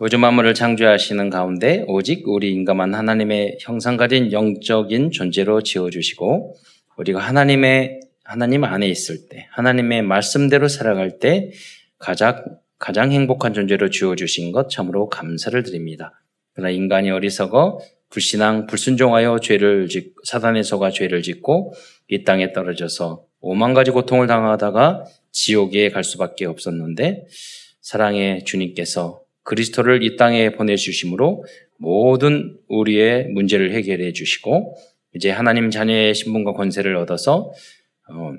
우주 만물을 창조하시는 가운데 오직 우리 인간만 하나님의 형상 가진 영적인 존재로 지어주시고 우리가 하나님의 하나님 안에 있을 때 하나님의 말씀대로 살아갈 때 가장 가장 행복한 존재로 지어주신 것 참으로 감사를 드립니다. 그러나 인간이 어리석어 불신앙 불순종하여 죄를 짓 사단의 소가 죄를 짓고 이 땅에 떨어져서 오만 가지 고통을 당하다가 지옥에 갈 수밖에 없었는데 사랑의 주님께서 그리스도를 이 땅에 보내주심으로 모든 우리의 문제를 해결해 주시고 이제 하나님 자녀의 신분과 권세를 얻어서 어,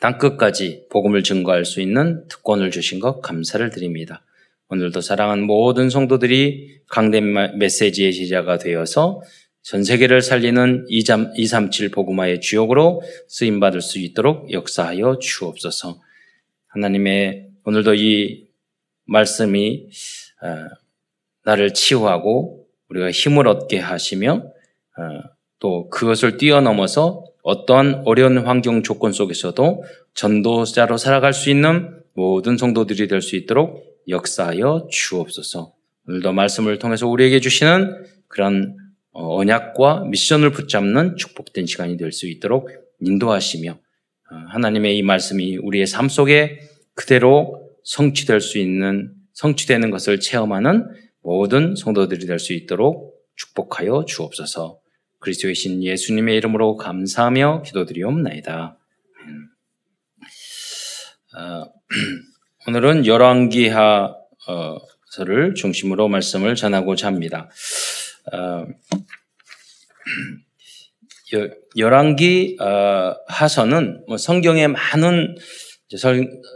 땅끝까지 복음을 증거할 수 있는 특권을 주신 것 감사를 드립니다. 오늘도 사랑한 모든 성도들이 강된 메시지의 제자가 되어서 전 세계를 살리는 237 복음화의 주역으로 쓰임 받을 수 있도록 역사하여 주옵소서. 하나님의 오늘도 이 말씀이 어, 나를 치유하고 우리가 힘을 얻게 하시며 어, 또 그것을 뛰어넘어서 어떠한 어려운 환경 조건 속에서도 전도자로 살아갈 수 있는 모든 성도들이 될 수 있도록 역사하여 주옵소서. 오늘도 말씀을 통해서 우리에게 주시는 그런 어, 언약과 미션을 붙잡는 축복된 시간이 될 수 있도록 인도하시며 하나님의 이 말씀이 우리의 삶 속에 그대로 성취될 수 있는 성취되는 것을 체험하는 모든 성도들이 될 수 있도록 축복하여 주옵소서. 그리스도의 신 예수님의 이름으로 감사하며 기도드리옵나이다. 어, 오늘은 열왕기하서를 중심으로 말씀을 전하고자 합니다. 어, 열왕기 어, 하서는 뭐 성경의 많은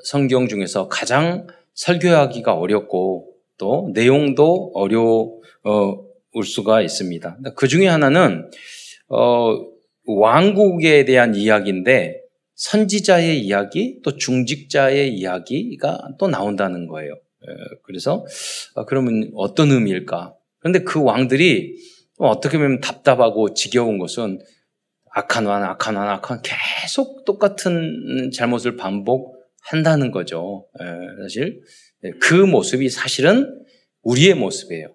성 경 중에서 가장 설교하기가 어렵고 또 내용도 어려울 수가 있습니다. 그 중에 하나는 어, 왕국에 대한 이야기인데 선지자의 이야기 또 중직자의 이야기가 또 나온다는 거예요. 그래서 아, 그러면 어떤 의미일까? 그런데 그 왕들이 어떻게 보면 답답하고 지겨운 것은 악한 왕, 악한 왕, 악한 계속 똑같은 잘못을 반복 한다는 거죠. 예, 사실 예, 그 모습이 사실은 우리의 모습이에요.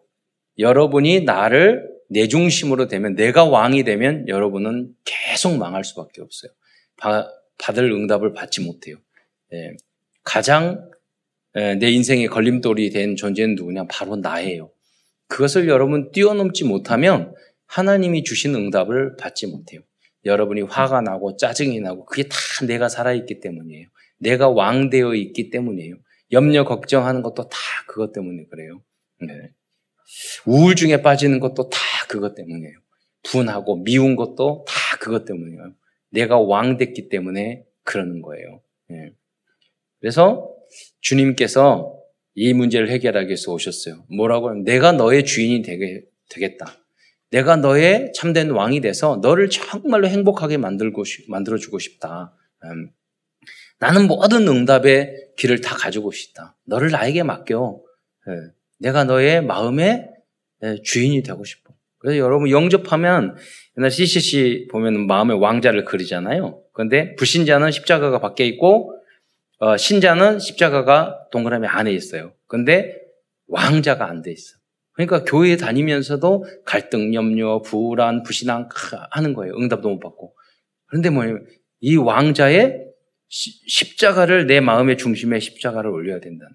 여러분이 나를 내 중심으로 되면 내가 왕이 되면 여러분은 계속 망할 수밖에 없어요. 받을 응답을 받지 못해요. 예, 가장 내 인생의 걸림돌이 된 존재는 누구냐? 바로 나예요. 그것을 여러분 뛰어넘지 못하면 하나님이 주신 응답을 받지 못해요. 여러분이 화가 나고 짜증이 나고 그게 다 내가 살아있기 때문이에요. 내가 왕되어 있기 때문이에요. 염려, 걱정하는 것도 다 그것 때문에 그래요. 네. 우울증에 빠지는 것도 다 그것 때문이에요. 분하고 미운 것도 다 그것 때문이에요. 내가 왕 됐기 때문에 그러는 거예요. 네. 그래서 주님께서 이 문제를 해결하기 위해서 오셨어요. 뭐라고 하면 내가 너의 주인이 되게, 되겠다. 내가 너의 참된 왕이 돼서 너를 정말로 행복하게 만들고, 만들어주고 싶다. 음. 나는 모든 응답의 길을 다 가지고 싶다. 너를 나에게 맡겨. 예. 내가 너의 마음의 예, 주인이 되고 싶어. 그래서 여러분 영접하면 옛날 CCC 보면 마음의 왕자를 그리잖아요. 그런데 불신자는 십자가가 밖에 있고 어, 신자는 십자가가 동그라미 안에 있어요. 그런데 왕자가 안 돼 있어. 그러니까 교회 다니면서도 갈등, 염려, 불안, 불신앙 하는 거예요. 응답도 못 받고. 그런데 뭐냐면 이 왕자의 십자가를 내 마음의 중심에 십자가를 올려야 된다는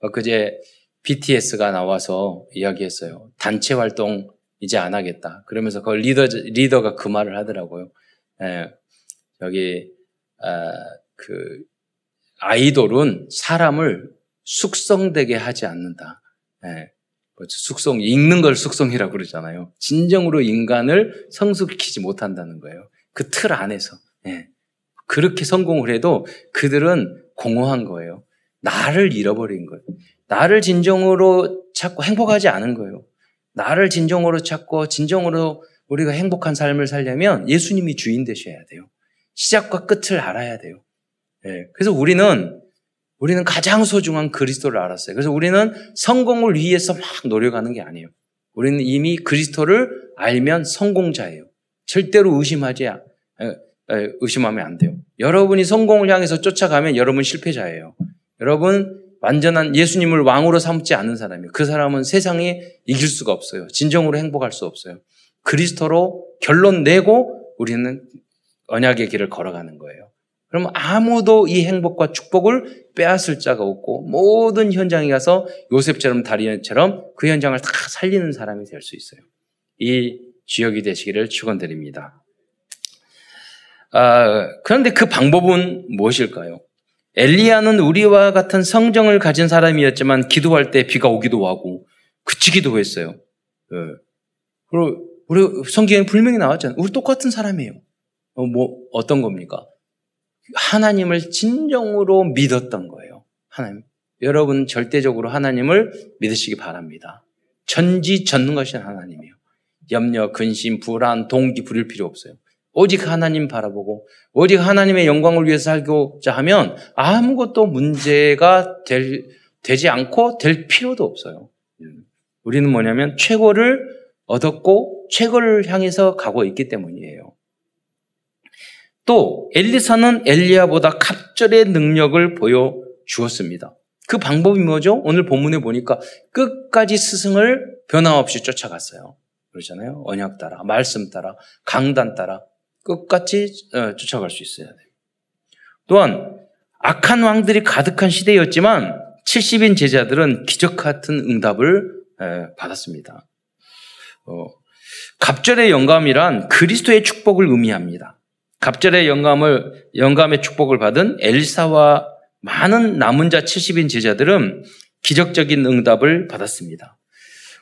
거예요. 그제 BTS가 나와서 이야기했어요. 단체 활동 이제 안 하겠다. 그러면서 그 리더 리더가 그 말을 하더라고요. 예, 여기 아, 그 아이돌은 사람을 숙성되게 하지 않는다. 예, 숙성 읽는 걸 숙성이라고 그러잖아요. 진정으로 인간을 성숙시키지 못한다는 거예요. 그 틀 안에서. 예. 그렇게 성공을 해도 그들은 공허한 거예요. 나를 잃어버린 거예요. 나를 진정으로 찾고 행복하지 않은 거예요. 나를 진정으로 찾고 진정으로 우리가 행복한 삶을 살려면 예수님이 주인 되셔야 돼요. 시작과 끝을 알아야 돼요. 네. 그래서 우리는 우리는 가장 소중한 그리스도를 알았어요. 그래서 우리는 성공을 위해서 막 노력하는 게 아니에요. 우리는 이미 그리스도를 알면 성공자예요. 절대로 의심하지 의심하면 안 돼요. 여러분이 성공을 향해서 쫓아가면 여러분 실패자예요. 여러분 완전한 예수님을 왕으로 삼지 않는 사람이에요. 그 사람은 세상에 이길 수가 없어요. 진정으로 행복할 수 없어요. 그리스도로 결론 내고 우리는 언약의 길을 걸어가는 거예요. 그럼 아무도 이 행복과 축복을 빼앗을 자가 없고 모든 현장에 가서 요셉처럼 다리처럼 그 현장을 다 살리는 사람이 될 수 있어요. 이 지역이 되시기를 축원드립니다. 아, 그런데 그 방법은 무엇일까요? 엘리야는 우리와 같은 성정을 가진 사람이었지만 기도할 때 비가 오기도 하고 그치기도 했어요. 예. 그리고 우리 성경에 분명히 나왔잖아요. 우리 똑같은 사람이에요. 어, 뭐 어떤 겁니까? 하나님을 진정으로 믿었던 거예요. 하나님. 여러분 절대적으로 하나님을 믿으시기 바랍니다. 전지 전능하신 하나님이에요. 염려, 근심, 불안, 동기 부릴 필요 없어요. 오직 하나님 바라보고 오직 하나님의 영광을 위해서 살고자 하면 아무것도 문제가 될, 되지 않고 될 필요도 없어요. 우리는 뭐냐면 최고를 얻었고 최고를 향해서 가고 있기 때문이에요. 또 엘리사는 엘리야보다 갑절의 능력을 보여 주었습니다. 그 방법이 뭐죠? 오늘 본문에 보니까 끝까지 스승을 변함없이 쫓아갔어요. 그러잖아요. 언약 따라, 말씀 따라, 강단 따라 끝까지 어, 쫓아갈 수 있어야 돼요. 또한 악한 왕들이 가득한 시대였지만 70인 제자들은 기적 같은 응답을 받았습니다. 어, 갑절의 영감이란 그리스도의 축복을 의미합니다. 갑절의 영감을 영감의 축복을 받은 엘사와 많은 남은 자 70인 제자들은 기적적인 응답을 받았습니다.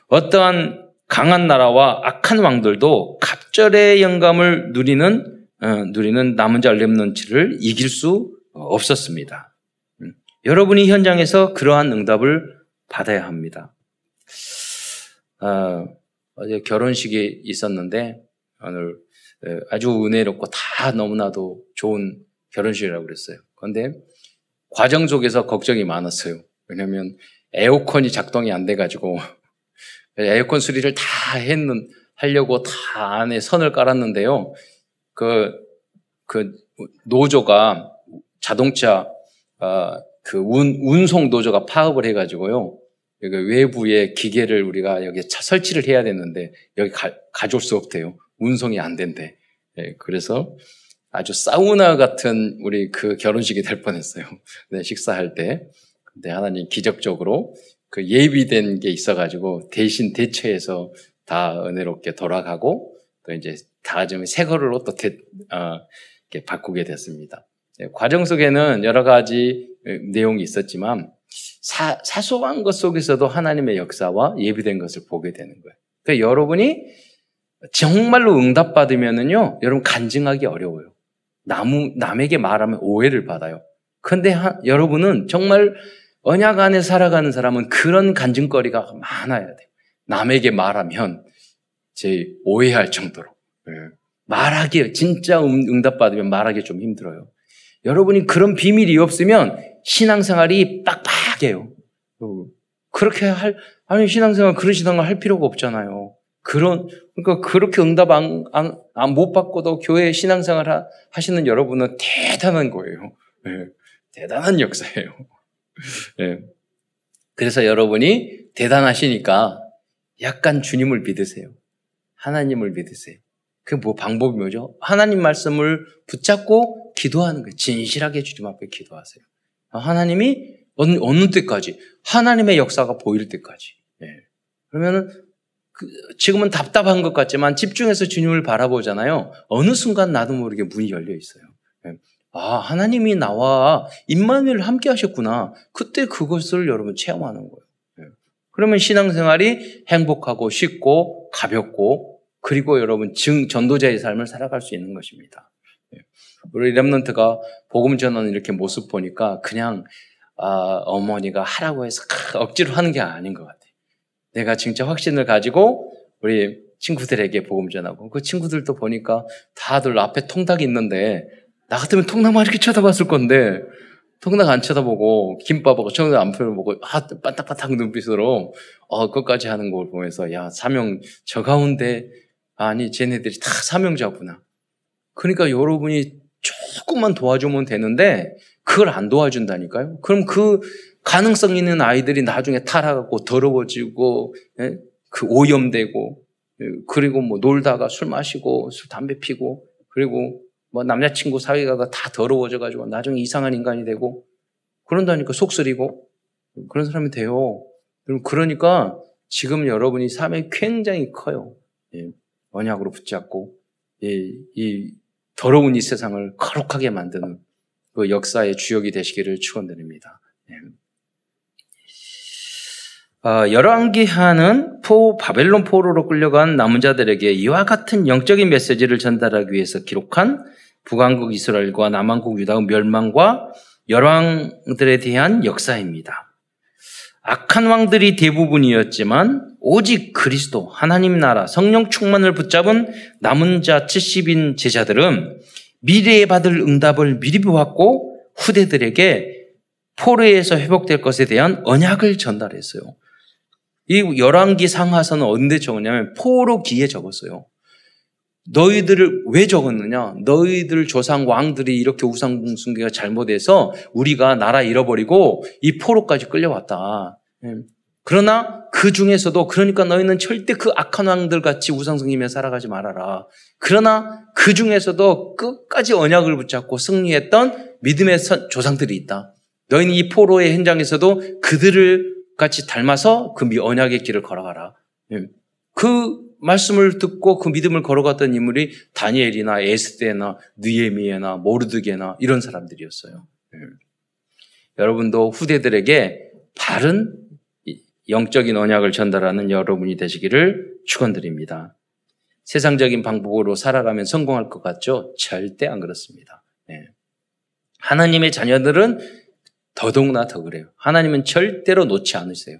어떠한 강한 나라와 악한 왕들도 갑절의 영감을 누리는 어, 누리는 남은 자 렘넌츠를 이길 수 없었습니다. 음, 여러분이 현장에서 그러한 응답을 받아야 합니다. 어, 어제 결혼식이 있었는데 오늘 아주 은혜롭고 다 너무나도 좋은 결혼식이라고 그랬어요. 그런데 과정 속에서 걱정이 많았어요. 왜냐하면 에어컨이 작동이 안 돼가지고 에어컨 수리를 다 했는, 하려고 다 안에 선을 깔았는데요. 그, 그 노조가 자동차, 어, 그 운, 운송 노조가 파업을 해가지고요. 여기 외부의 기계를 우리가 여기 설치를 해야 되는데 여기 가, 가져올 수 없대요. 운송이 안 된대. 예, 그래서 아주 사우나 같은 우리 그 결혼식이 될 뻔했어요. 네, 식사할 때. 근데 하나님 기적적으로 그 예비된 게 있어가지고 대신 대처해서 다 은혜롭게 돌아가고 또 이제 다가지면 새 거로 또 대, 어, 이렇게 바꾸게 됐습니다. 네, 과정 속에는 여러 가지 내용이 있었지만 사, 사소한 것 속에서도 하나님의 역사와 예비된 것을 보게 되는 거예요. 그러니까 여러분이 정말로 응답받으면은요, 여러분 간증하기 어려워요. 남, 남에게 말하면 오해를 받아요. 근데 하, 여러분은 정말 언약 안에 살아가는 사람은 그런 간증거리가 많아야 돼. 남에게 말하면 제 오해할 정도로. 네. 말하기, 진짜 응답받으면 말하기 좀 힘들어요. 여러분이 그런 비밀이 없으면 신앙생활이 빡빡해요. 그렇게 할, 아니, 신앙생활, 그런 신앙을 할 필요가 없잖아요. 그런, 그러니까 그렇게 응답 안, 안, 안 못 받고도 교회 신앙생활 하, 하시는 여러분은 대단한 거예요. 네. 대단한 역사예요. 네. 그래서 여러분이 대단하시니까 약간 주님을 믿으세요. 하나님을 믿으세요. 그뭐 방법이 뭐죠? 하나님 말씀을 붙잡고 기도하는 거예요. 진실하게 주님 앞에 기도하세요. 하나님이 어느, 어느 때까지 하나님의 역사가 보일 때까지. 네. 그러면은 그 지금은 답답한 것 같지만 집중해서 주님을 바라보잖아요. 어느 순간 나도 모르게 문이 열려 있어요. 네. 아, 하나님이 나와 임마누엘 함께 하셨구나. 그때 그것을 여러분 체험하는 거예요. 네. 그러면 신앙생활이 행복하고 쉽고 가볍고 그리고 여러분 증 전도자의 삶을 살아갈 수 있는 것입니다. 네. 우리 렘넌트가 복음 전하는 이렇게 모습 보니까 그냥 아, 어머니가 하라고 해서 억지로 하는 게 아닌 것 같아요. 내가 진짜 확신을 가지고 우리 친구들에게 복음 전하고 그 친구들도 보니까 다들 앞에 통닭이 있는데 나 같으면 통닭만 이렇게 쳐다봤을 건데 통닭 안 쳐다보고 김밥하고 청닭 안 펴보고 아, 반딱반딱 눈빛으로 어 그것까지 하는 걸 보면서 야 사명 저 가운데 아니 쟤네들이 다 사명자구나. 그러니까 여러분이 조금만 도와주면 되는데 그걸 안 도와준다니까요. 그럼 그 가능성 있는 아이들이 나중에 타락하고 더러워지고 예? 그 오염되고 예? 그리고 뭐 놀다가 술 마시고 술 담배 피고 그리고 뭐 남자친구 사이가 다 더러워져 가지고 나중에 이상한 인간이 되고 그런다니까 속쓰리고 그런 사람이 돼요. 그러니까 지금 여러분이 삶이 굉장히 커요. 예, 언약으로 붙잡고 예, 이 더러운 이 세상을 거룩하게 만드는 그 역사의 주역이 되시기를 축원드립니다. 예. 어, 열왕기하는 포 바벨론 포로로 끌려간 남은 자들에게 이와 같은 영적인 메시지를 전달하기 위해서 기록한 북왕국 이스라엘과 남왕국 유다의 멸망과 열왕들에 대한 역사입니다. 악한 왕들이 대부분이었지만 오직 그리스도 하나님 나라 성령 충만을 붙잡은 남은 자 70인 제자들은 미래에 받을 응답을 미리 보았고 후대들에게 포로에서 회복될 것에 대한 언약을 전달했어요. 이 열왕기 상하서는 언제 적었냐면 포로기에 적었어요. 너희들을 왜 적었느냐? 너희들 조상 왕들이 이렇게 우상숭배가 잘못해서 우리가 나라 잃어버리고 이 포로까지 끌려왔다. 예. 그러나 그 중에서도 그러니까 너희는 절대 그 악한 왕들 같이 우상숭배며 살아가지 말아라. 그러나 그 중에서도 끝까지 언약을 붙잡고 승리했던 믿음의 조상들이 있다. 너희는 이 포로의 현장에서도 그들을 같이 닮아서 그 언약의 길을 걸어가라. 예. 그 말씀을 듣고 그 믿음을 걸어갔던 인물이 다니엘이나 에스테나 느에미에나 모르드게나 이런 사람들이었어요. 네. 여러분도 후대들에게 바른 영적인 언약을 전달하는 여러분이 되시기를 축원드립니다. 세상적인 방법으로 살아가면 성공할 것 같죠? 절대 안 그렇습니다. 네. 하나님의 자녀들은 더더구나 더 그래요. 하나님은 절대로 놓지 않으세요.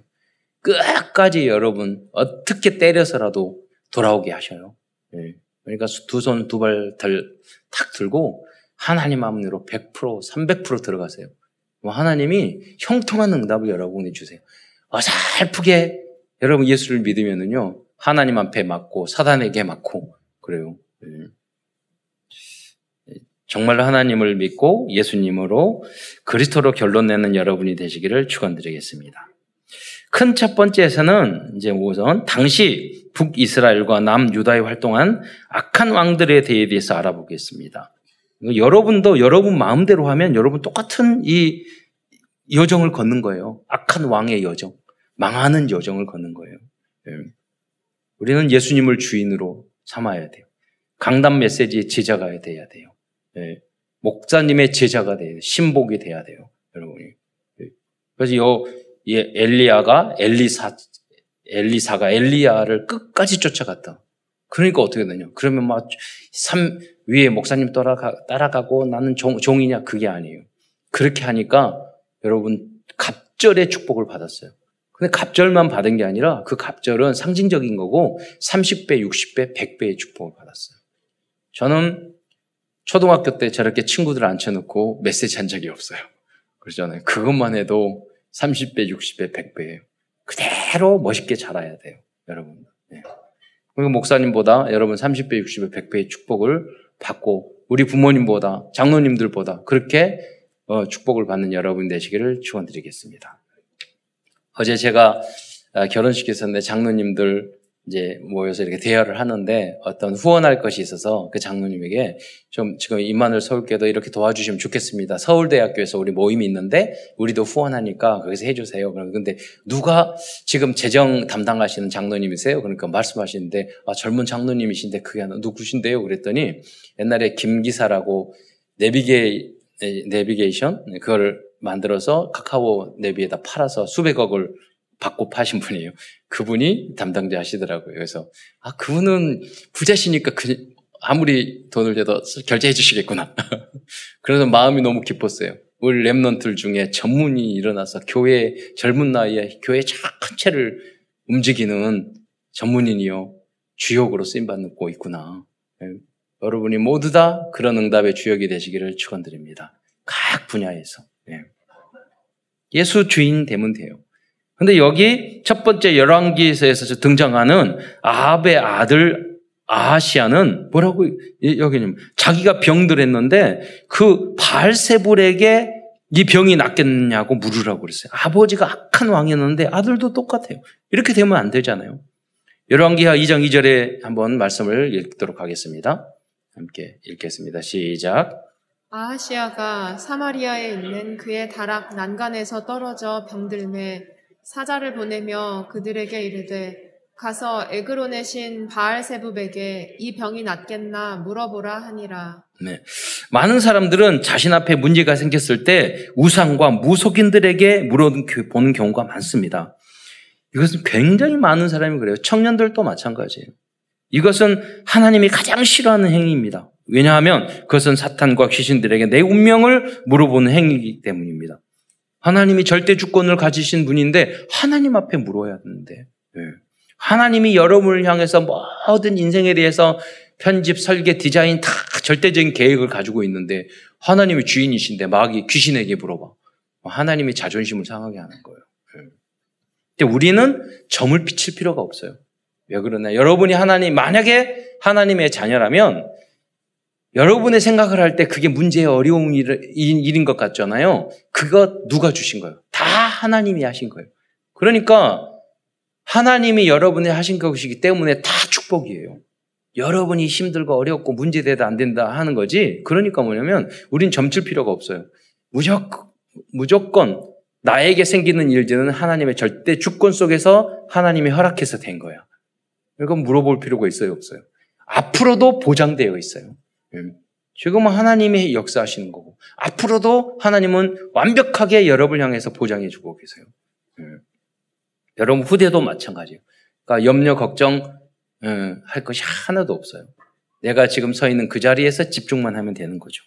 끝까지 여러분 어떻게 때려서라도 돌아오게 하셔요. 네. 그러니까 두 손 두 발 탁 들고 하나님 마음으로 100% 300% 들어가세요. 뭐 하나님이 형통한 응답을 여러분이 주세요. 어설프게 여러분 예수를 믿으면은요 하나님 앞에 맞고 사단에게 맞고 그래요. 네. 정말 하나님을 믿고 예수님으로 그리스도로 결론 내는 여러분이 되시기를 축원드리겠습니다. 큰 첫 번째에서는 이제 우선 당시 북이스라엘과 남유다에 활동한 악한 왕들에 대해서 알아보겠습니다. 여러분도 여러분 마음대로 하면 여러분 똑같은 이 여정을 걷는 거예요. 악한 왕의 여정, 망하는 여정을 걷는 거예요. 예. 우리는 예수님을 주인으로 삼아야 돼요. 강단 메시지의 제자가 돼야 돼요. 예. 목사님의 제자가 돼요. 신복이 돼야 돼요. 여러분이. 예. 그래서 요 엘리야가 엘리사 엘리사가 엘리야를 끝까지 쫓아갔다. 그러니까 어떻게 되냐? 그러면 막 삼, 위에 목사님 따라가, 따라가고 나는 종, 종이냐? 그게 아니에요. 그렇게 하니까 여러분 갑절의 축복을 받았어요. 근데 갑절만 받은 게 아니라 그 갑절은 상징적인 거고 30배, 60배, 100배의 축복을 받았어요. 저는 초등학교 때 저렇게 친구들 앉혀놓고 메시지 한 적이 없어요. 그러잖아요. 그것만 해도 30배, 60배, 100배예요. 그대로 멋있게 자라야 돼요. 여러분. 네. 목사님보다 여러분 30배, 60배, 100배의 축복을 받고 우리 부모님보다 장로님들보다 그렇게 어, 축복을 받는 여러분 되시기를 축원드리겠습니다. 어제 제가 어, 결혼식에서 내 장로님들 이제 모여서 이렇게 대화를 하는데 어떤 후원할 것이 있어서 그 장로님에게 좀 지금 임만을 서울교도 이렇게 도와주시면 좋겠습니다. 서울대학교에서 우리 모임이 있는데 우리도 후원하니까 거기서 해주세요. 그런데 누가 지금 재정 담당하시는 장로님이세요? 그러니까 말씀하시는데 아, 젊은 장로님이신데 그게 누구신데요? 그랬더니 옛날에 김기사라고 내비게 내비게이션 그걸 만들어서 카카오 내비에다 팔아서 수백억을 받고 파신 분이에요. 그분이 담당자 하시더라고요. 그래서, 아, 그분은 부자시니까 그, 아무리 돈을 줘도 결제해 주시겠구나. 그래서 마음이 너무 기뻤어요. 우리 랩런들 중에 전문이 일어나서 교회, 젊은 나이에 교회 전체를 움직이는 전문인이요. 주역으로 쓰임 받고 있구나. 네. 여러분이 모두 다 그런 응답의 주역이 되시기를 축원드립니다. 각 분야에서. 네. 예수 주인 되면 돼요. 근데 여기 첫 번째 열왕기에서 등장하는 아합의 아들 아하시아는 뭐라고 여기는 자기가 병들었는데 그 발세불에게 네 병이 낫겠냐고 물으라고 그랬어요. 아버지가 악한 왕이었는데 아들도 똑같아요. 이렇게 되면 안 되잖아요. 열왕기하 2장 2절에 한번 말씀을 읽도록 하겠습니다. 함께 읽겠습니다. 시작. 아하시아가 사마리아에 있는 그의 다락 난간에서 떨어져 병들매 사자를 보내며 그들에게 이르되 가서 에그론의 신 바알세붑에게 이 병이 낫겠나 물어보라 하니라. 네. 많은 사람들은 자신 앞에 문제가 생겼을 때 우상과 무속인들에게 물어보는 경우가 많습니다. 이것은 굉장히 많은 사람이 그래요. 청년들도 마찬가지예요. 이것은 하나님이 가장 싫어하는 행위입니다. 왜냐하면 그것은 사탄과 귀신들에게 내 운명을 물어보는 행위이기 때문입니다. 하나님이 절대 주권을 가지신 분인데 하나님 앞에 물어야 하는데 네. 하나님이 여러분을 향해서 모든 인생에 대해서 편집, 설계, 디자인 다 절대적인 계획을 가지고 있는데 하나님이 주인이신데 마귀 귀신에게 물어봐. 하나님이 자존심을 상하게 하는 거예요. 네. 근데 우리는 점을 비칠 필요가 없어요. 왜 그러나? 여러분이 하나님, 만약에 하나님의 자녀라면 여러분의 생각을 할 때 그게 문제의 어려운 일, 일인 것 같잖아요. 그거 누가 주신 거예요? 다 하나님이 하신 거예요. 그러니까 하나님이 여러분이 하신 것이기 때문에 다 축복이에요. 여러분이 힘들고 어렵고 문제되다 안 된다 하는 거지. 그러니까 뭐냐면 우린 점칠 필요가 없어요. 무조건, 무조건 나에게 생기는 일들은 하나님의 절대 주권 속에서 하나님이 허락해서 된 거야. 이건 물어볼 필요가 있어요, 없어요? 앞으로도 보장되어 있어요. 음. 지금은 하나님이 역사하시는 거고, 앞으로도 하나님은 완벽하게 여러분을 향해서 보장해 주고 계세요. 음. 여러분 후대도 마찬가지예요. 그러니까 염려, 걱정 음, 할 것이 하나도 없어요. 내가 지금 서 있는 그 자리에서 집중만 하면 되는 거죠.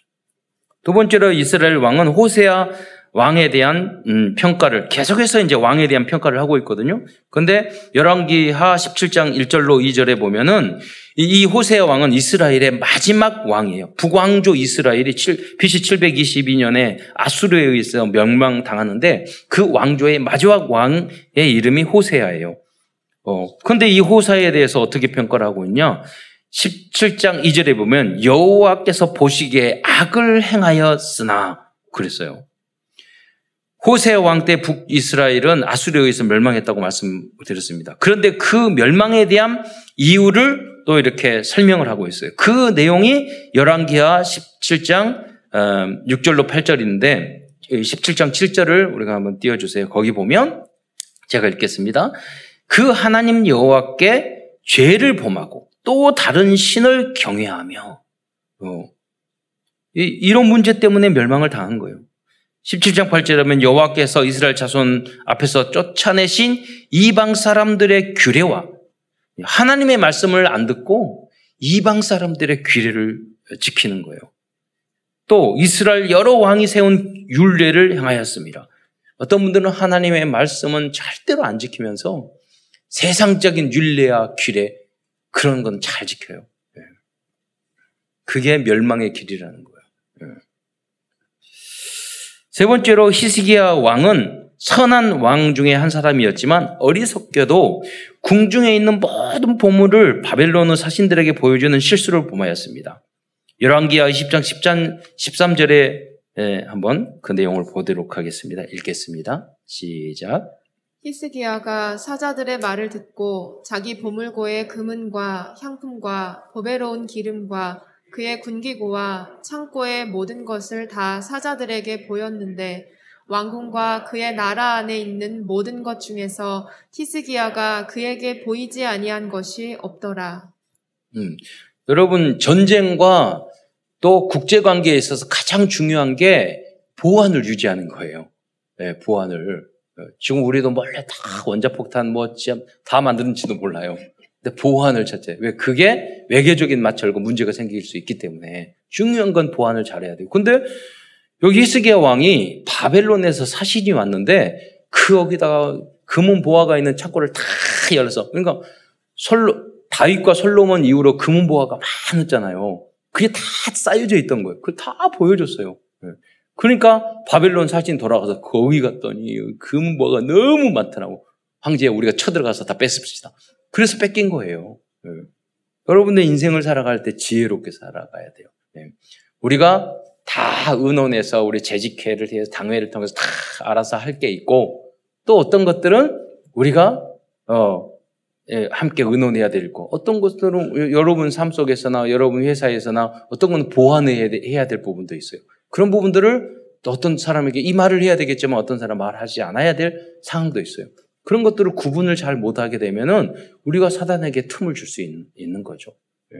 두 번째로 이스라엘 왕은 호세아 왕에 대한 음, 평가를 계속해서 이제 왕에 대한 평가를 하고 있거든요. 그런데 열왕기하 17장 1절로 2절에 보면은 이 호세 왕은 이스라엘의 마지막 왕이에요. 북왕조 이스라엘이 7, BC 722년에 아수르에 의해서 멸망당하는데 그 왕조의 마지막 왕의 이름이 호세아예요. 어, 근데 이 호사에 대해서 어떻게 평가를 하고 있냐? 17장 2절에 보면 여호와께서 보시기에 악을 행하였으나 그랬어요. 호세 왕때 북이스라엘은 아수르에 의해서 멸망했다고 말씀드렸습니다. 그런데 그 멸망에 대한 이유를 또 이렇게 설명을 하고 있어요. 그 내용이 열왕기하 17장 6절로 어, 8절인데 17장 7절을 우리가 한번 띄워 주세요. 거기 보면 제가 읽겠습니다. 그 하나님 여호와께 죄를 범하고 또 다른 신을 경외하며 어, 이런 문제 때문에 멸망을 당한 거예요. 17장 8절에 보면 여호와께서 이스라엘 자손 앞에서 쫓아내신 이방 사람들의 규례와 하나님의 말씀을 안 듣고 이방 사람들의 규례를 지키는 거예요. 또 이스라엘 여러 왕이 세운 율례를 행하였습니다. 어떤 분들은 하나님의 말씀은 절대로 안 지키면서 세상적인 율례와 규례 그런 건 잘 지켜요. 예. 그게 멸망의 길이라는 거예요. 예. 세 번째로 히스기야 왕은 선한 왕 중에 한 사람이었지만 어리석게도 궁중에 있는 모든 보물을 바벨론의 사신들에게 보여주는 실수를 범하였습니다. 열왕기하 20장 10장 13절에 한번 그 내용을 보도록 하겠습니다. 읽겠습니다. 시작. 히스기야가 사자들의 말을 듣고 자기 보물고의 금은과 향품과 보배로운 기름과 그의 군기고와 창고의 모든 것을 다 사자들에게 보였는데 왕궁과 그의 나라 안에 있는 모든 것 중에서 히스기야가 그에게 보이지 아니한 것이 없더라. 음, 여러분 전쟁과 또 국제 관계에 있어서 가장 중요한 게 보안을 유지하는 거예요. 네, 보안을. 어, 지금 우리도 몰래 다 원자폭탄 뭐 다 만드는지도 몰라요. 근데 보안을 첫째. 왜? 그게 외교적인 마찰과 문제가 생길 수 있기 때문에 중요한 건 보안을 잘해야 돼요. 근데 여기 히스기야 왕이 바벨론에서 사신이 왔는데 그 여기다가 금은 보화가 있는 창고를 다 열어서 그러니까 솔로 다윗과 솔로몬 이후로 금은 보화가 많았잖아요. 그게 다 쌓여져 있던 거예요. 그걸 다 보여줬어요. 네. 그러니까 바벨론 사신 돌아가서 거기 갔더니 금은 보화가 너무 많더라고. 황제야 우리가 쳐들어가서 다 뺏읍시다. 그래서 뺏긴 거예요. 네. 여러분의 인생을 살아갈 때 지혜롭게 살아가야 돼요. 네. 우리가 다 의논해서 우리 재직회를 해서 당회를 통해서 다 알아서 할 게 있고 또 어떤 것들은 우리가 어 예, 함께 의논해야 되고 어떤 것들은 여러분 삶 속에서나 여러분 회사에서나 어떤 건 보완해야 될 부분도 있어요. 그런 부분들을 또 어떤 사람에게 이 말을 해야 되겠지만 어떤 사람 말하지 않아야 될 상황도 있어요. 그런 것들을 구분을 잘 못하게 되면은 우리가 사단에게 틈을 줄 수 있는 거죠. 예.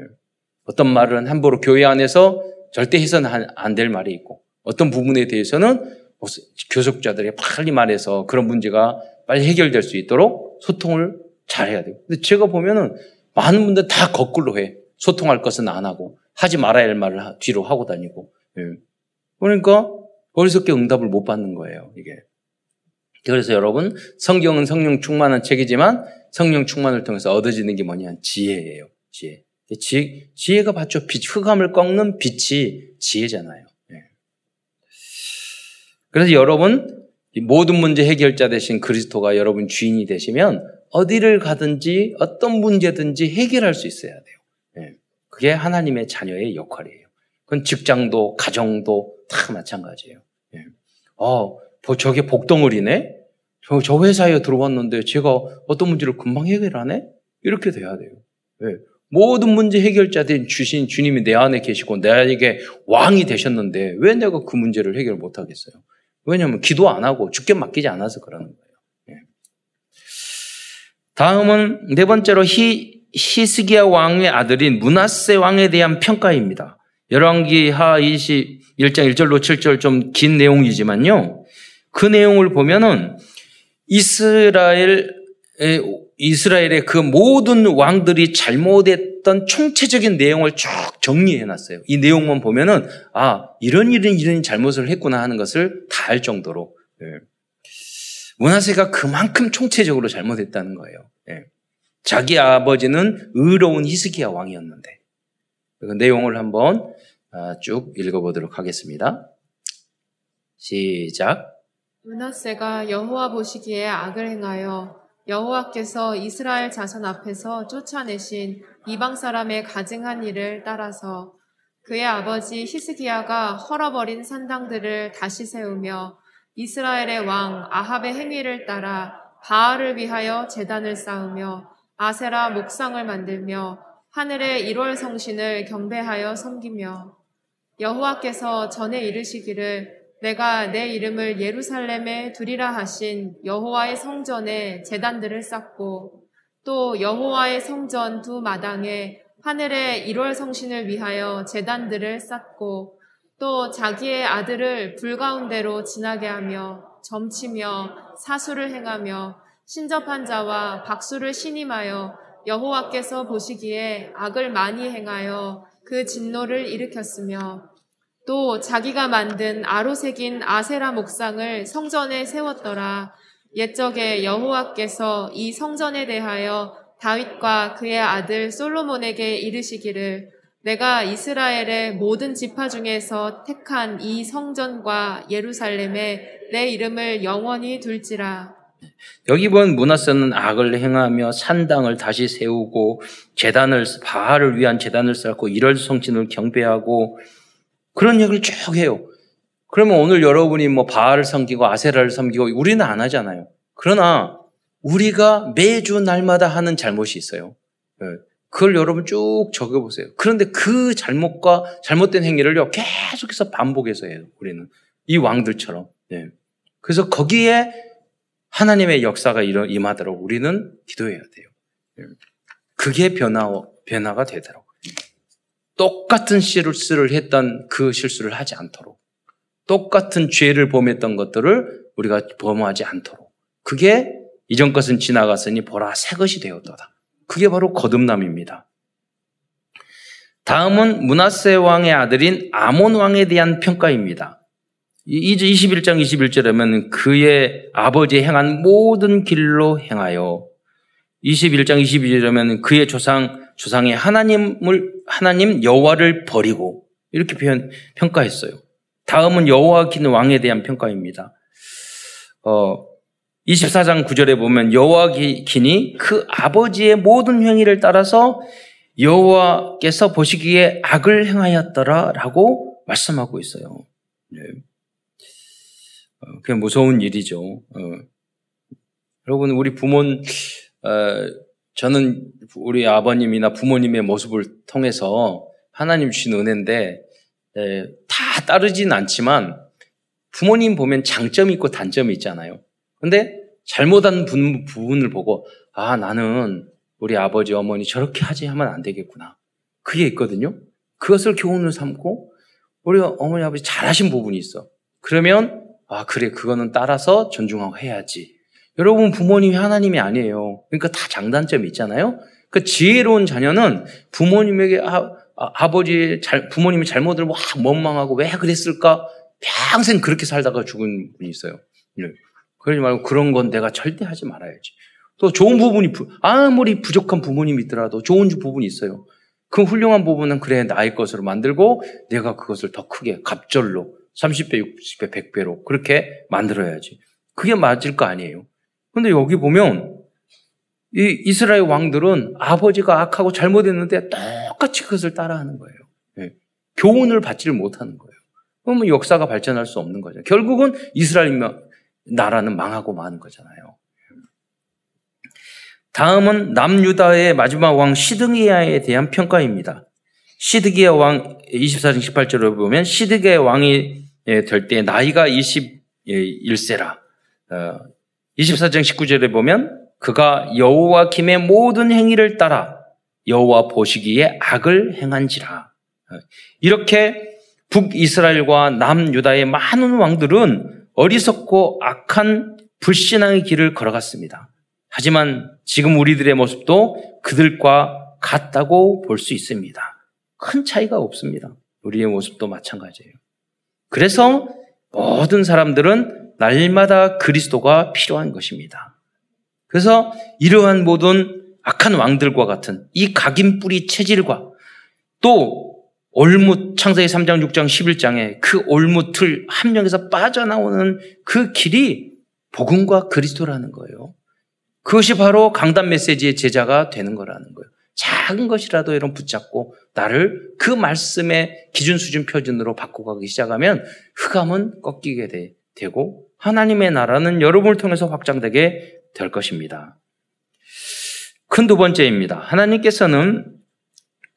어떤 말은 함부로 교회 안에서 절대 해서는 안 될 말이 있고 어떤 부분에 대해서는 뭐 교섭자들이 빨리 말해서 그런 문제가 빨리 해결될 수 있도록 소통을 잘 해야 돼요. 근데 제가 보면은 많은 분들 다 거꾸로 해. 소통할 것은 안 하고 하지 말아야 할 말을 뒤로 하고 다니고. 예. 그러니까 어리석게 응답을 못 받는 거예요. 이게. 그래서 여러분 성경은 성령 충만한 책이지만 성령 충만을 통해서 얻어지는 게 뭐냐 지혜예요. 지혜. 지혜 지혜가 봤죠. 빛, 흑암을 꺾는 빛이 지혜잖아요. 예. 그래서 여러분 모든 문제 해결자 되신 그리스도가 여러분 주인이 되시면 어디를 가든지 어떤 문제든지 해결할 수 있어야 돼요. 예. 그게 하나님의 자녀의 역할이에요. 그건 직장도 가정도 다 마찬가지예요. 예. 어, 저게 복덩어리네? 저, 저 회사에 들어왔는데 제가 어떤 문제를 금방 해결하네? 이렇게 돼야 돼요. 예. 모든 문제 해결자 된 주신 주님이 내 안에 계시고 내게 왕이 되셨는데 왜 내가 그 문제를 해결 못 하겠어요? 왜냐하면 기도 안 하고 죽게 맡기지 않아서 그러는 거예요. 예. 다음은 네 번째로 히, 히스기야 왕의 아들인 문하세 왕에 대한 평가입니다. 열왕기 하 21장 1절로 7절 좀 긴 내용이지만요. 그 내용을 보면은 이스라엘 이스라엘의 그 모든 왕들이 잘못했던 총체적인 내용을 쭉 정리해 놨어요. 이 내용만 보면은 아 이런 이런 이런 잘못을 했구나 하는 것을 다 알 정도로 예. 문하세가 그만큼 총체적으로 잘못했다는 거예요. 예. 자기 아버지는 의로운 히스기야 왕이었는데 그 내용을 한번 아, 쭉 읽어보도록 하겠습니다. 시작. 문하세가 여호와 보시기에 악을 행하여 여호와께서 이스라엘 자손 앞에서 쫓아내신 이방 사람의 가증한 일을 따라서 그의 아버지 히스기야가 헐어버린 산당들을 다시 세우며 이스라엘의 왕 아합의 행위를 따라 바알을 위하여 재단을 쌓으며 아세라 목상을 만들며 하늘의 1월 성신을 경배하여 섬기며 여호와께서 전에 이르시기를 내가 내 이름을 예루살렘에 두리라 하신 여호와의 성전에 재단들을 쌓고 또 여호와의 성전 두 마당에 하늘의 1월 성신을 위하여 재단들을 쌓고 또 자기의 아들을 불 가운데로 지나게 하며 점치며 사수를 행하며 신접한 자와 박수를 신임하여 여호와께서 보시기에 악을 많이 행하여 그 진노를 일으켰으며 또 자기가 만든 아로색인 아세라 목상을 성전에 세웠더라. 옛적에 여호와께서 이 성전에 대하여 다윗과 그의 아들 솔로몬에게 이르시기를 내가 이스라엘의 모든 지파 중에서 택한 이 성전과 예루살렘에 내 이름을 영원히 둘지라. 여기 본 문하세는 악을 행하며 산당을 다시 세우고 재단을 바알을 위한 재단을 쌓고 일월 성신을 경배하고 그런 얘기를 쭉 해요. 그러면 오늘 여러분이 뭐 바알을 섬기고 아세라를 섬기고 우리는 안 하잖아요. 그러나 우리가 매주 날마다 하는 잘못이 있어요. 예. 그걸 여러분 쭉 적어보세요. 그런데 그 잘못과 잘못된 행위를요, 계속해서 반복해서 해요, 우리는. 이 왕들처럼. 네. 그래서 거기에 하나님의 역사가 임하도록 우리는 기도해야 돼요. 네. 그게 변화, 변화가 되도록. 똑같은 실수를 했던 그 실수를 하지 않도록 똑같은 죄를 범했던 것들을 우리가 범하지 않도록 그게 이전 것은 지나갔으니 보라 새 것이 되었도다. 그게 바로 거듭남입니다. 다음은 문하세 왕의 아들인 아몬 왕에 대한 평가입니다. 이제 21장 21절에 면 그의 아버지 행한 모든 길로 행하여 21장 22절에 면 그의 조상 조상의 하나님을 하나님 여호와를 버리고 이렇게 표현 평가했어요. 다음은 여호와 긴 왕에 대한 평가입니다. 어, 24장 9절에 보면 여호와 긴이 그 아버지의 모든 행위를 따라서 여호와께서 보시기에 악을 행하였더라라고 말씀하고 있어요. 네. 어, 그게 무서운 일이죠. 어. 여러분, 우리 부모, 어, 저는 우리 아버님이나 부모님의 모습을 통해서 하나님 주신 은혜인데, 에, 다 따르진 않지만, 부모님 보면 장점이 있고 단점이 있잖아요. 근데 잘못한 부분을 보고, 아, 나는 우리 아버지, 어머니 저렇게 하지 하면 안 되겠구나. 그게 있거든요. 그것을 교훈을 삼고, 우리 어머니, 아버지 잘하신 부분이 있어. 그러면, 아, 그래, 그거는 따라서 존중하고 해야지. 여러분, 부모님이 하나님이 아니에요. 그러니까 다 장단점이 있잖아요. 그 지혜로운 자녀는 부모님에게 아, 아 버지 잘, 부모님이 잘못을 막 원망하고 왜 그랬을까? 평생 그렇게 살다가 죽은 분이 있어요. 네. 그러지 말고 그런 건 내가 절대 하지 말아야지. 또 좋은 부분이, 아무리 부족한 부모님이 있더라도 좋은 부분이 있어요. 그 훌륭한 부분은 그래, 나의 것으로 만들고 내가 그것을 더 크게, 갑절로, 30배, 60배, 100배로 그렇게 만들어야지. 그게 맞을 거 아니에요. 근데 여기 보면 이 이스라엘 왕들은 아버지가 악하고 잘못했는데 똑같이 그것을 따라하는 거예요. 네. 교훈을 받지를 못하는 거예요. 그러면 역사가 발전할 수 없는 거죠. 결국은 이스라엘 나라는 망하고 마는 거잖아요. 다음은 남유다의 마지막 왕 시드기야에 대한 평가입니다. 시드기야 왕 24장 18절을 보면 시드기야 왕이 될 때 나이가 21세라. 24장 19절에 보면 그가 여호와 김의 모든 행위를 따라 여호와 보시기에 악을 행한지라. 이렇게 북이스라엘과 남유다의 많은 왕들은 어리석고 악한 불신앙의 길을 걸어갔습니다. 하지만 지금 우리들의 모습도 그들과 같다고 볼 수 있습니다. 큰 차이가 없습니다. 우리의 모습도 마찬가지예요. 그래서 모든 사람들은 날마다 그리스도가 필요한 것입니다. 그래서 이러한 모든 악한 왕들과 같은 이 각인뿌리 체질과 또 올무 창세기 3장, 6장, 11장에 그 올무 틀 함령에서 빠져나오는 그 길이 복음과 그리스도라는 거예요. 그것이 바로 강단 메시지의 제자가 되는 거라는 거예요. 작은 것이라도 이런 붙잡고 나를 그 말씀의 기준 수준 표준으로 바꿔가기 시작하면 흑암은 꺾이게 되, 되고 하나님의 나라는 여러분을 통해서 확장되게 될 것입니다. 큰 두 번째입니다. 하나님께서는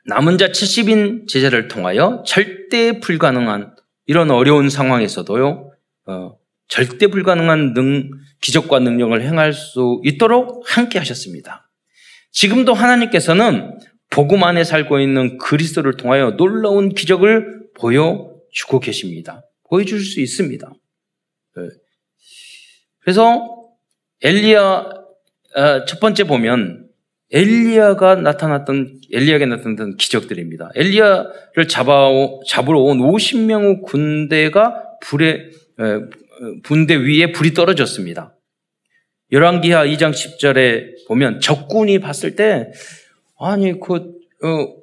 남은 자 70인 제자를 통하여 절대 불가능한 이런 어려운 상황에서도요, 어, 절대 불가능한 능, 기적과 능력을 행할 수 있도록 함께 하셨습니다. 지금도 하나님께서는 복음 안에 살고 있는 그리스도를 통하여 놀라운 기적을 보여주고 계십니다. 보여줄 수 있습니다. 네. 그래서 엘리야 어, 첫 번째 보면 엘리야가 나타났던 엘리야에게 나타났던 기적들입니다. 엘리야를 잡아 잡으러 온 50명의 군대가 불에 분대 위에 불이 떨어졌습니다. 열왕기하 2장 10절에 보면 적군이 봤을 때 아니 그 어,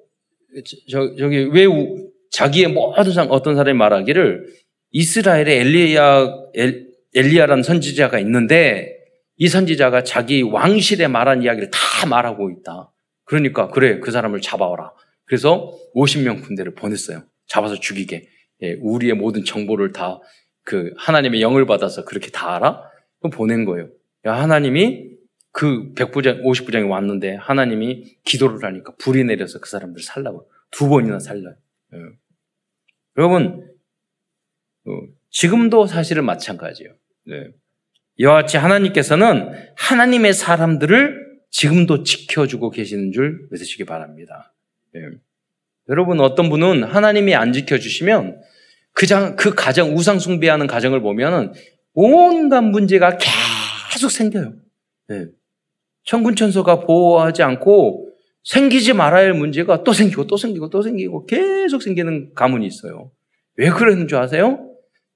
저, 저기 왜 우, 자기의 모든 상 어떤 사람이 말하기를 이스라엘에 엘리야 엘, 엘리야라는 선지자가 있는데 이 선지자가 자기 왕실에 말한 이야기를 다 말하고 있다. 그러니까 그래 그 사람을 잡아오라. 그래서 50명 군대를 보냈어요. 잡아서 죽이게. 예, 우리의 모든 정보를 다 그 하나님의 영을 받아서 그렇게 다 알아? 그럼 보낸 거예요. 야, 하나님이 그 100부장, 50부장이 왔는데 하나님이 기도를 하니까 불이 내려서 그 사람들 살라고. 두 번이나 살라요. 예. 여러분, 어, 지금도 사실은 마찬가지예요. 네. 이와 같이 하나님께서는 하나님의 사람들을 지금도 지켜주고 계시는 줄 믿으시기 바랍니다. 네. 여러분, 어떤 분은 하나님이 안 지켜주시면 그, 장, 그 가정, 우상 숭배하는 가정을 보면은 온갖 문제가 계속 생겨요. 네. 천군천소가 보호하지 않고 생기지 말아야 할 문제가 또 생기고 또 생기고 또 생기고 계속 생기는 가문이 있어요. 왜 그러는 줄 아세요?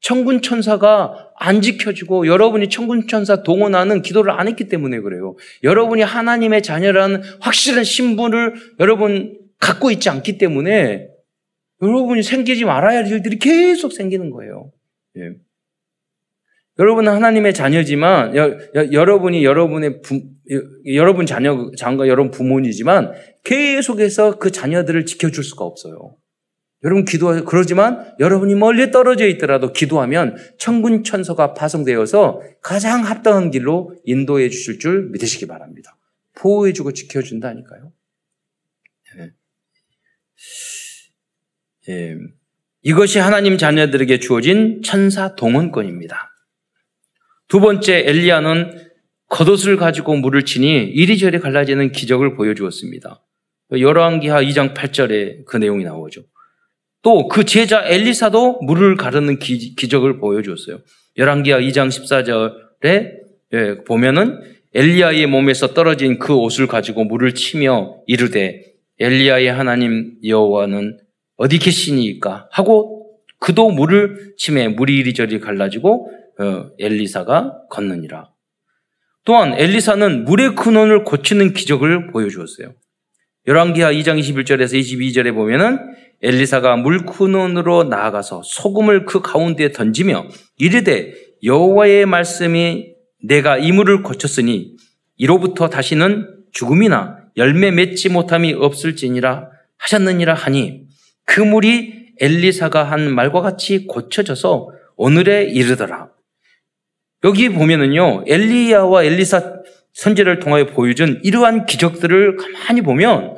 천군 천사가 안 지켜주고 여러분이 천군 천사 동원하는 기도를 안 했기 때문에 그래요. 여러분이 하나님의 자녀라는 확실한 신분을 여러분 갖고 있지 않기 때문에 여러분이 생기지 말아야 할 일들이 계속 생기는 거예요. 예. 여러분은 하나님의 자녀지만 여, 러분이 여러분의 부, 여러분 자녀 장과 여러분 부모이지만 계속해서 그 자녀들을 지켜줄 수가 없어요. 여러분 기도하 그러지만 여러분이 멀리 떨어져 있더라도 기도하면 천군 천서가 파송되어서 가장 합당한 길로 인도해 주실 줄 믿으시기 바랍니다. 보호해 주고 지켜 준다니까요. 예. 예. 이것이 하나님 자녀들에게 주어진 천사 동원권입니다. 두 번째 엘리야는 겉옷을 가지고 물을 치니 이리저리 갈라지는 기적을 보여주었습니다. 열왕기하 2장 8절에 그 내용이 나오죠. 또 그 제자 엘리사도 물을 가르는 기, 적을 보여주었어요. 열왕기하 2장 14절에 예, 보면은 엘리야의 몸에서 떨어진 그 옷을 가지고 물을 치며 이르되 엘리야의 하나님 여호와는 어디 계시니까 하고 그도 물을 치매 물이 이리저리 갈라지고 어, 엘리사가 걷느니라. 또한 엘리사는 물의 근원을 고치는 기적을 보여주었어요. 열왕기하 2장 21절에서 22절에 보면은 엘리사가 물 근원으로 나아가서 소금을 그 가운데에 던지며 이르되 여호와의 말씀이 내가 이 물을 고쳤으니 이로부터 다시는 죽음이나 열매 맺지 못함이 없을지니라 하셨느니라 하니 그 물이 엘리사가 한 말과 같이 고쳐져서 오늘에 이르더라. 여기 보면은요, 엘리야와 엘리사 선제를 통하여 보여준 이러한 기적들을 가만히 보면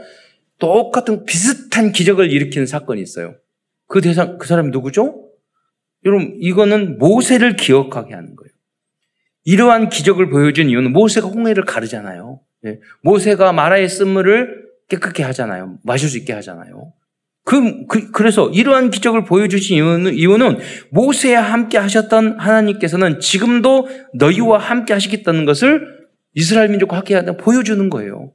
똑같은 비슷한 기적을 일으키는 사건이 있어요. 그 대상, 그 사람이 누구죠? 여러분, 이거는 모세를 기억하게 하는 거예요. 이러한 기적을 보여준 이유는 모세가 홍해를 가르잖아요. 네. 모세가 마라의 쓴물을 깨끗게 하잖아요. 마실 수 있게 하잖아요. 그, 그, 래서 이러한 기적을 보여주신 이유는, 이유는 모세와 함께 하셨던 하나님께서는 지금도 너희와 함께 하시겠다는 것을 이스라엘 민족과 함께 하다 보여주는 거예요.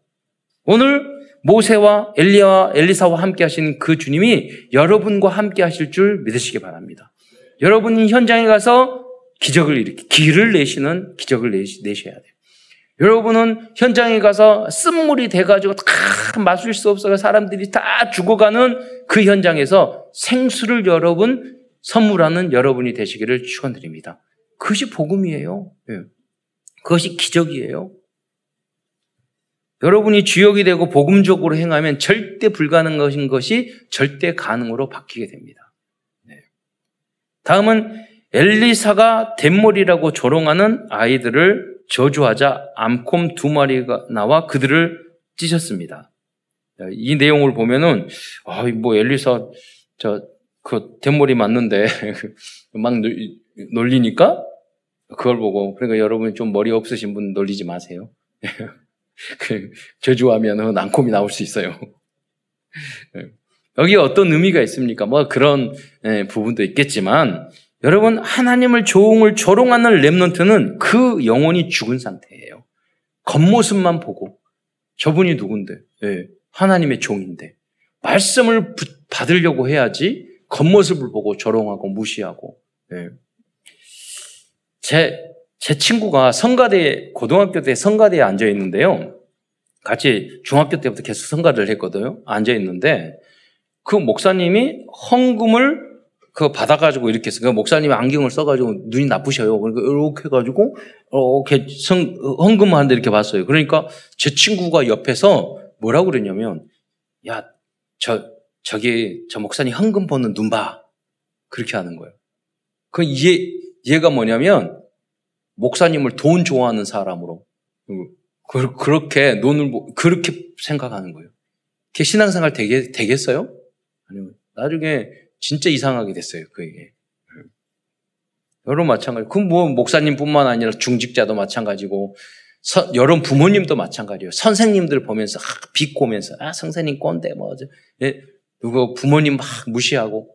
오늘 모세와 엘리야와 엘리사와 함께 하신 그 주님이 여러분과 함께 하실 줄 믿으시기 바랍니다. 여러분이 현장에 가서 기적을 일으키, 길을 내시는 기적을 내시, 내셔야 돼요. 여러분은 현장에 가서 쓴물이 돼가지고 다 마실 수 없어서 사람들이 다 죽어가는 그 현장에서 생수를 여러분 선물하는 여러분이 되시기를 축원드립니다. 그것이 복음이에요. 네. 그것이 기적이에요. 여러분이 주역이 되고 복음적으로 행하면 절대 불가능한 것이 절대 가능으로 바뀌게 됩니다. 네. 다음은 엘리사가 덴몰이라고 조롱하는 아이들을 저주하자 암콤 두 마리가 나와 그들을 찢었습니다. 이 내용을 보면은 아뭐 엘리사 저그 대머리 맞는데 막 놀리니까 그걸 보고 그러니까 여러분 좀 머리 없으신 분 놀리지 마세요. 그 저주하면 암콤이 나올 수 있어요. 여기 어떤 의미가 있습니까? 뭐 그런 예, 부분도 있겠지만 여러분 하나님을 조응을 조롱하는 렘넌트는 그 영혼이 죽은 상태예요. 겉모습만 보고 저분이 누군데? 네, 하나님의 종인데 말씀을 받으려고 해야지 겉모습을 보고 조롱하고 무시하고 네. 제, 제 친구가 성가대 고등학교 때 성가대에 앉아 있는데요. 같이 중학교 때부터 계속 성가를 했거든요. 앉아 있는데 그 목사님이 헌금을 그거 받아가지고 이렇게 그 목사님이 안경을 써가지고 눈이 나쁘셔요. 그러니까 이렇게 해가지고 이렇게 성, 헌금하는데 이렇게 봤어요. 그러니까 제 친구가 옆에서 뭐라고 그랬냐면 야, 저, 저기, 저 목사님 헌금 버는 눈 봐. 그렇게 하는 거예요. 그 이해, 이해가 뭐냐면 목사님을 돈 좋아하는 사람으로 그, 그렇게 돈을 그렇게 생각하는 거예요. 그게 신앙생활 되겠, 되겠어요? 아니면 나중에 진짜 이상하게 됐어요, 그에게. 여러 마찬가지. 그 뭐 목사님뿐만 아니라 중직자도 마찬가지고 서, 여러 부모님도 마찬가지예요. 선생님들 보면서 아, 비꼬면서 아 선생님 꼰대 뭐 예, 누구 부모님 막 무시하고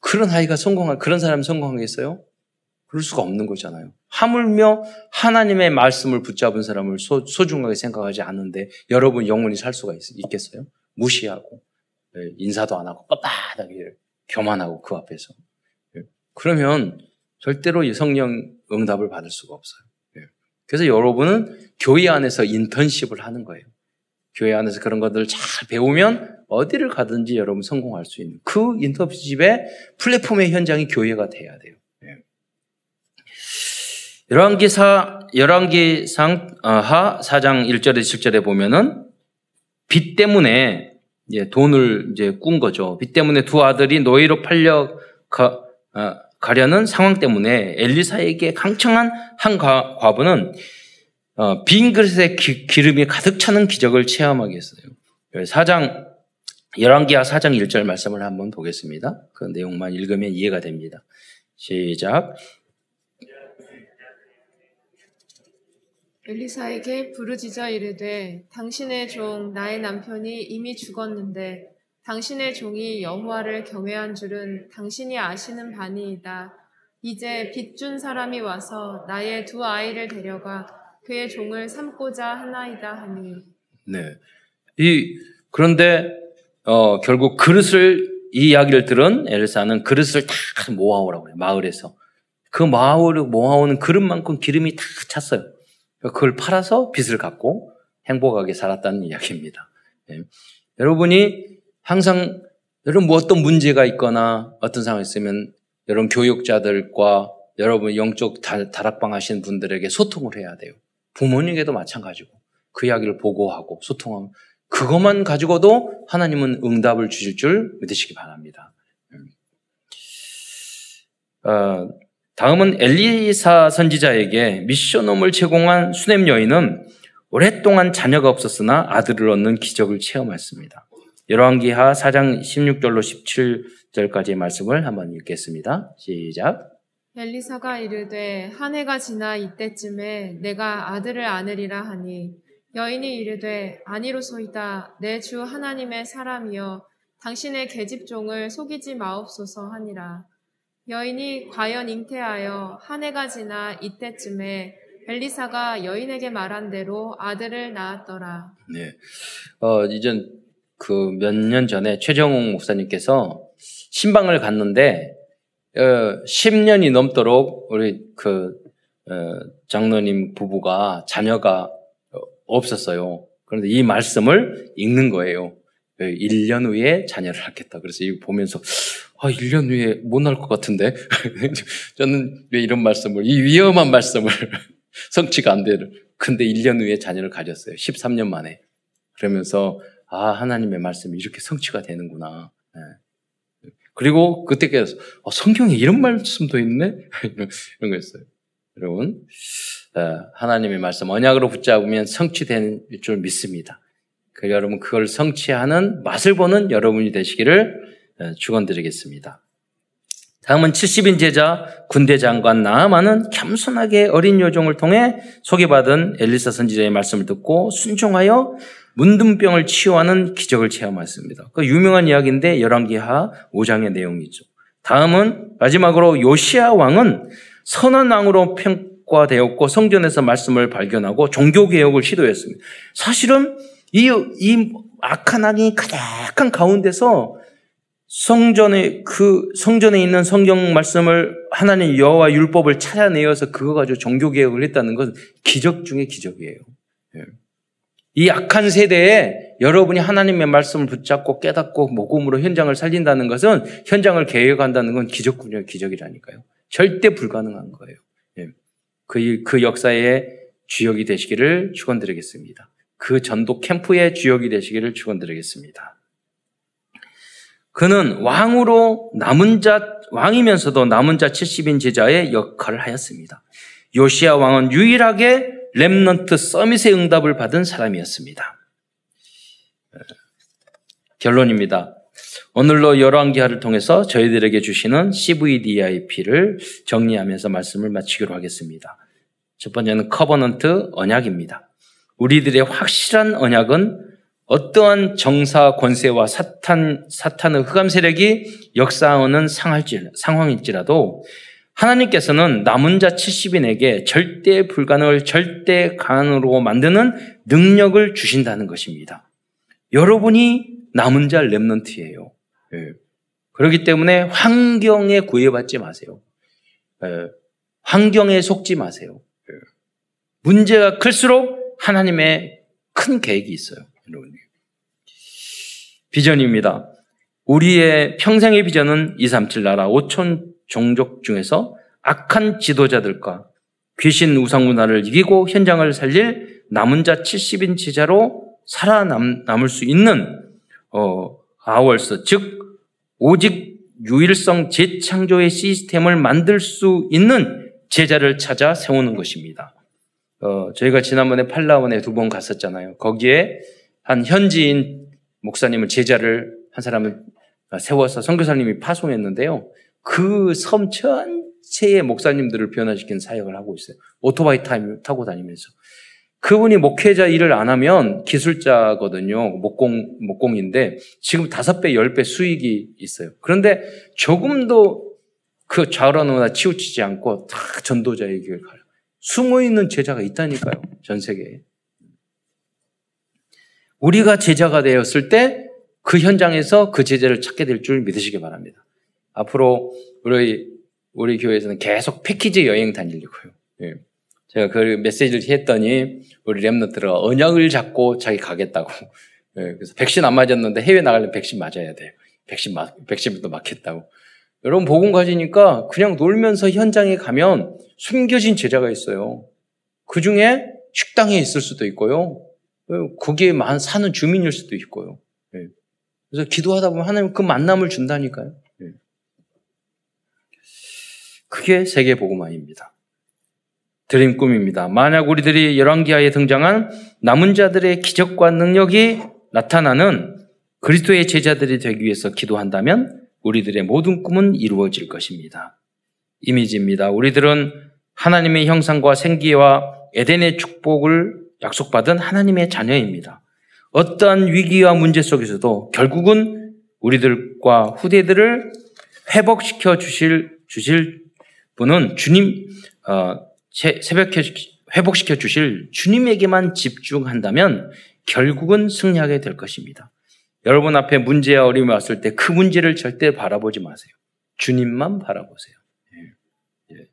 그런 아이가 성공할 그런 사람이 성공하겠어요? 그럴 수가 없는 거잖아요. 하물며 하나님의 말씀을 붙잡은 사람을 소, 중하게 생각하지 않는데 여러분 영원히 살 수가 있, 겠어요 무시하고 예, 인사도 안 하고 뻣뻣하게 교만하고 그 앞에서. 예. 그러면 절대로 성령 응답을 받을 수가 없어요. 예. 그래서 여러분은 교회 안에서 인턴십을 하는 거예요. 교회 안에서 그런 것들을 잘 배우면 어디를 가든지 여러분 성공할 수 있는 그 인턴십의 플랫폼의 현장이 교회가 돼야 돼요. 예. 열왕기사 열왕기상 어, 하 4장 1절에 7절에 보면은 빛 때문에 이제 돈을 이제 꾼 거죠. 빚 때문에 두 아들이 노예로 팔려 가, 아, 가려는 상황 때문에 엘리사에게 강청한 한 과, 부는 어, 빈 그릇에 기, 름이 가득 차는 기적을 체험하게 했어요. 사장 열왕기하 4장 1절 말씀을 한번 보겠습니다. 그 내용만 읽으면 이해가 됩니다. 시작. 엘리사에게 부르짖어 이르되 당신의 종 나의 남편이 이미 죽었는데 당신의 종이 여호와를 경외한 줄은 당신이 아시는 바니이다. 이제 빚 준 사람이 와서 나의 두 아이를 데려가 그의 종을 삼고자 하나이다 하니. 네. 이 그런데 어, 결국 그릇을 이 이야기를 들은 엘사는 그릇을 다 모아오라고 그래요. 마을에서. 그 마을을 모아오는 그릇만큼 기름이 다 찼어요. 그걸 팔아서 빚을 갚고 행복하게 살았다는 이야기입니다. 네. 여러분이 항상 여러분 뭐 어떤 문제가 있거나 어떤 상황이 있으면 여러분 교육자들과 여러분 영적 다락방 하시는 분들에게 소통을 해야 돼요. 부모님에게도 마찬가지고 그 이야기를 보고하고 소통하면 그것만 가지고도 하나님은 응답을 주실 줄 믿으시기 바랍니다. 어, 다음은 엘리사 선지자에게 미션홈을 제공한 수냄 여인은 오랫동안 자녀가 없었으나 아들을 얻는 기적을 체험했습니다. 열왕기하 4장 16절로 17절까지의 말씀을 한번 읽겠습니다. 시작. 엘리사가 이르되 한 해가 지나 이때쯤에 내가 아들을 안으리라 하니 여인이 이르되 아니로소이다 내 주 하나님의 사람이여 당신의 계집종을 속이지 마옵소서 하니라. 여인이 과연 잉태하여 한 해가 지나 이때쯤에 엘리사가 여인에게 말한 대로 아들을 낳았더라. 네. 어, 이전 그 몇 년 전에 최정웅 목사님께서 신방을 갔는데 어, 10년이 넘도록 우리 그 어, 장로님 부부가 자녀가 없었어요. 그런데 이 말씀을 읽는 거예요. 1년 후에 자녀를 낳겠다. 그래서 이거 보면서 아, 1년 후에 못 낳을 것 같은데. 저는 왜 이런 말씀을, 이 위험한 말씀을 성취가 안 되는. 근데 1년 후에 자녀를 가졌어요. 13년 만에. 그러면서, 아, 하나님의 말씀이 이렇게 성취가 되는구나. 네. 그리고 그때 깨서, 어, 성경에 이런 말씀도 있네? 이런, 이런 거였어요. 여러분, 어, 하나님의 말씀, 언약으로 붙잡으면 성취되는 줄 믿습니다. 그 여러분, 그걸 성취하는 맛을 보는 여러분이 되시기를 예, 축원드리겠습니다. 다음은 70인 제자 군대 장관 나아만은 겸손하게 어린 요종을 통해 소개받은 엘리사 선지자의 말씀을 듣고 순종하여 문둥병을 치유하는 기적을 체험했습니다. 그 유명한 이야기인데 열왕기하 5장의 내용이죠. 다음은 마지막으로 요시아 왕은 선한 왕으로 평가되었고 성전에서 말씀을 발견하고 종교 개혁을 시도했습니다. 사실은 이, 이 악한 왕이 가득한 가운데서 성전에 그 성전에 있는 성경 말씀을 하나님 여호와 율법을 찾아내어서 그거 가지고 종교 개혁을 했다는 것은 기적 중의 기적이에요. 예. 이 악한 세대에 여러분이 하나님의 말씀을 붙잡고 깨닫고 모금으로 현장을 살린다는 것은 현장을 개혁한다는 건 기적 중의 기적이라니까요. 절대 불가능한 거예요. 예. 그, 그 역사의 주역이 되시기를 축원드리겠습니다. 그 전도 캠프의 주역이 되시기를 축원드리겠습니다. 그는 왕으로 남은 자, 왕이면서도 남은 자 70인 제자의 역할을 하였습니다. 요시아 왕은 유일하게 렘넌트 서밋의 응답을 받은 사람이었습니다. 결론입니다. 오늘로 열왕기하를 통해서 저희들에게 주시는 CVDIP를 정리하면서 말씀을 마치기로 하겠습니다. 첫 번째는 covenant 언약입니다. 우리들의 확실한 언약은 어떠한 정사 권세와 사탄, 사탄의 흑암 세력이 역사하는 상할지, 상황일지라도 하나님께서는 남은 자 70인에게 절대 불가능을 절대 가능으로 만드는 능력을 주신다는 것입니다. 여러분이 남은 자 랩런트예요. 예. 그렇기 때문에 환경에 구애받지 마세요. 예. 환경에 속지 마세요. 예. 문제가 클수록 하나님의 큰 계획이 있어요. 여러분. 비전입니다. 우리의 평생의 비전은 237 나라 5천 종족 중에서 악한 지도자들과 귀신 우상 문화를 이기고 현장을 살릴 남은 자 70인 제자로 살아남을 수 있는 어, 아월스, 즉 오직 유일성 재창조의 시스템을 만들 수 있는 제자를 찾아 세우는 것입니다. 어, 저희가 지난번에 팔라원에 두 번 갔었잖아요. 거기에 한 현지인 목사님을 제자를 한 사람을 세워서 선교사님이 파송했는데요. 그 섬 전체의 목사님들을 변화시킨 사역을 하고 있어요. 오토바이 타고 다니면서. 그분이 목회자 일을 안 하면 기술자거든요. 목공, 목공인데 지금 다섯 배, 열 배 수익이 있어요. 그런데 조금도 그 좌우로나 치우치지 않고 다 전도자의 길을 가요. 숨어 있는 제자가 있다니까요. 전 세계에. 우리가 제자가 되었을 때 그 현장에서 그 제자를 찾게 될 줄 믿으시기 바랍니다. 앞으로 우리 우리 교회에서는 계속 패키지 여행 다니려고요. 예. 제가 그 메시지를 했더니 우리 랩너들은 언약을 잡고 자기 가겠다고. 예. 그래서 백신 안 맞았는데 해외 나가려면 백신 맞아야 돼요. 백신 맞 백신부터 맞겠다고. 여러분 복음 가지니까 그냥 놀면서 현장에 가면 숨겨진 제자가 있어요. 그 중에 식당에 있을 수도 있고요. 거기에 사는 주민일 수도 있고요. 예. 그래서 기도하다 보면 하나님 그 만남을 준다니까요. 예. 그게 세계 복음화입니다. 드림 꿈입니다. 만약 우리들이 열왕기하에 등장한 남은 자들의 기적과 능력이 나타나는 그리스도의 제자들이 되기 위해서 기도한다면 우리들의 모든 꿈은 이루어질 것입니다. 이미지입니다. 우리들은 하나님의 형상과 생기와 에덴의 축복을 약속받은 하나님의 자녀입니다. 어떠한 위기와 문제 속에서도 결국은 우리들과 후대들을 회복시켜 주실 주실 분은 주님 어, 새벽 회복시켜 주실 주님에게만 집중한다면 결국은 승리하게 될 것입니다. 여러분 앞에 문제와 어려움이 왔을 때 그 문제를 절대 바라보지 마세요. 주님만 바라보세요. 예. 예.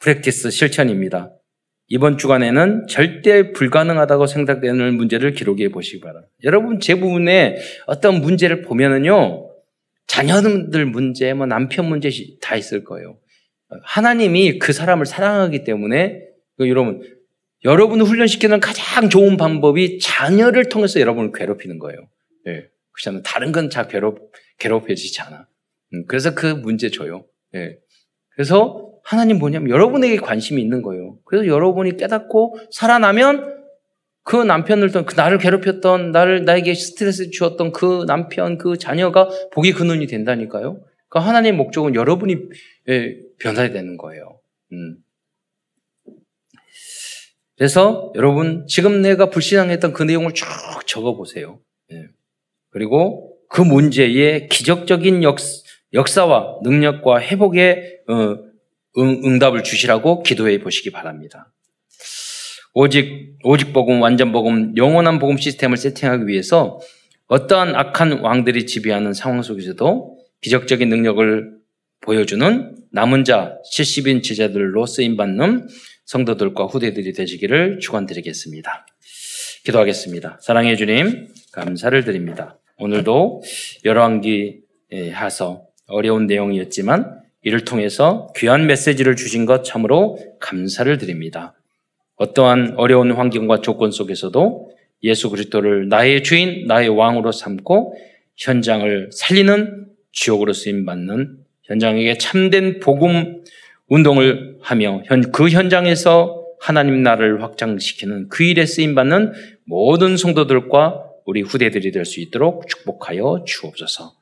프랙티스 실천입니다. 이번 주간에는 절대 불가능하다고 생각되는 문제를 기록해 보시기 바랍니다. 여러분 제 부분에 어떤 문제를 보면은요, 자녀들 문제, 뭐 남편 문제 다 있을 거예요. 하나님이 그 사람을 사랑하기 때문에 그 여러분 여러분을 훈련시키는 가장 좋은 방법이 자녀를 통해서 여러분을 괴롭히는 거예요. 예. 그렇잖아요. 다른 건잘 괴롭, 괴롭혀지지 않아. 음, 그래서 그 문제 줘요. 예. 그래서 하나님 뭐냐면 여러분에게 관심이 있는 거예요. 그래서 여러분이 깨닫고 살아나면 그 남편을 그 나를 괴롭혔던 나를 나에게 스트레스 주었던 그 남편 그 자녀가 복이 근원이 된다니까요. 그 하나님의 목적은 여러분이 예, 변화되는 거예요. 음. 그래서 여러분 지금 내가 불신앙했던 그 내용을 쭉 적어 보세요. 예. 그리고 그 문제의 기적적인 역, 역사와 능력과 회복의 어, 응, 답을 주시라고 기도해 보시기 바랍니다. 오직 오직 복음, 완전 복음, 영원한 복음 시스템을 세팅하기 위해서 어떠한 악한 왕들이 지배하는 상황 속에서도 기적적인 능력을 보여주는 남은 자 70인 제자들로 쓰임 받는 성도들과 후대들이 되시기를 축원드리겠습니다. 기도하겠습니다. 사랑해 주님 감사를 드립니다. 오늘도 열왕기 하서 어려운 내용이었지만 이를 통해서 귀한 메시지를 주신 것 참으로 감사를 드립니다. 어떠한 어려운 환경과 조건 속에서도 예수 그리스도를 나의 주인, 나의 왕으로 삼고 현장을 살리는 지옥으로 쓰임 받는 현장에게 참된 복음 운동을 하며 그 현장에서 하나님 나라를 확장시키는 그 일에 쓰임 받는 모든 성도들과 우리 후대들이 될 수 있도록 축복하여 주옵소서.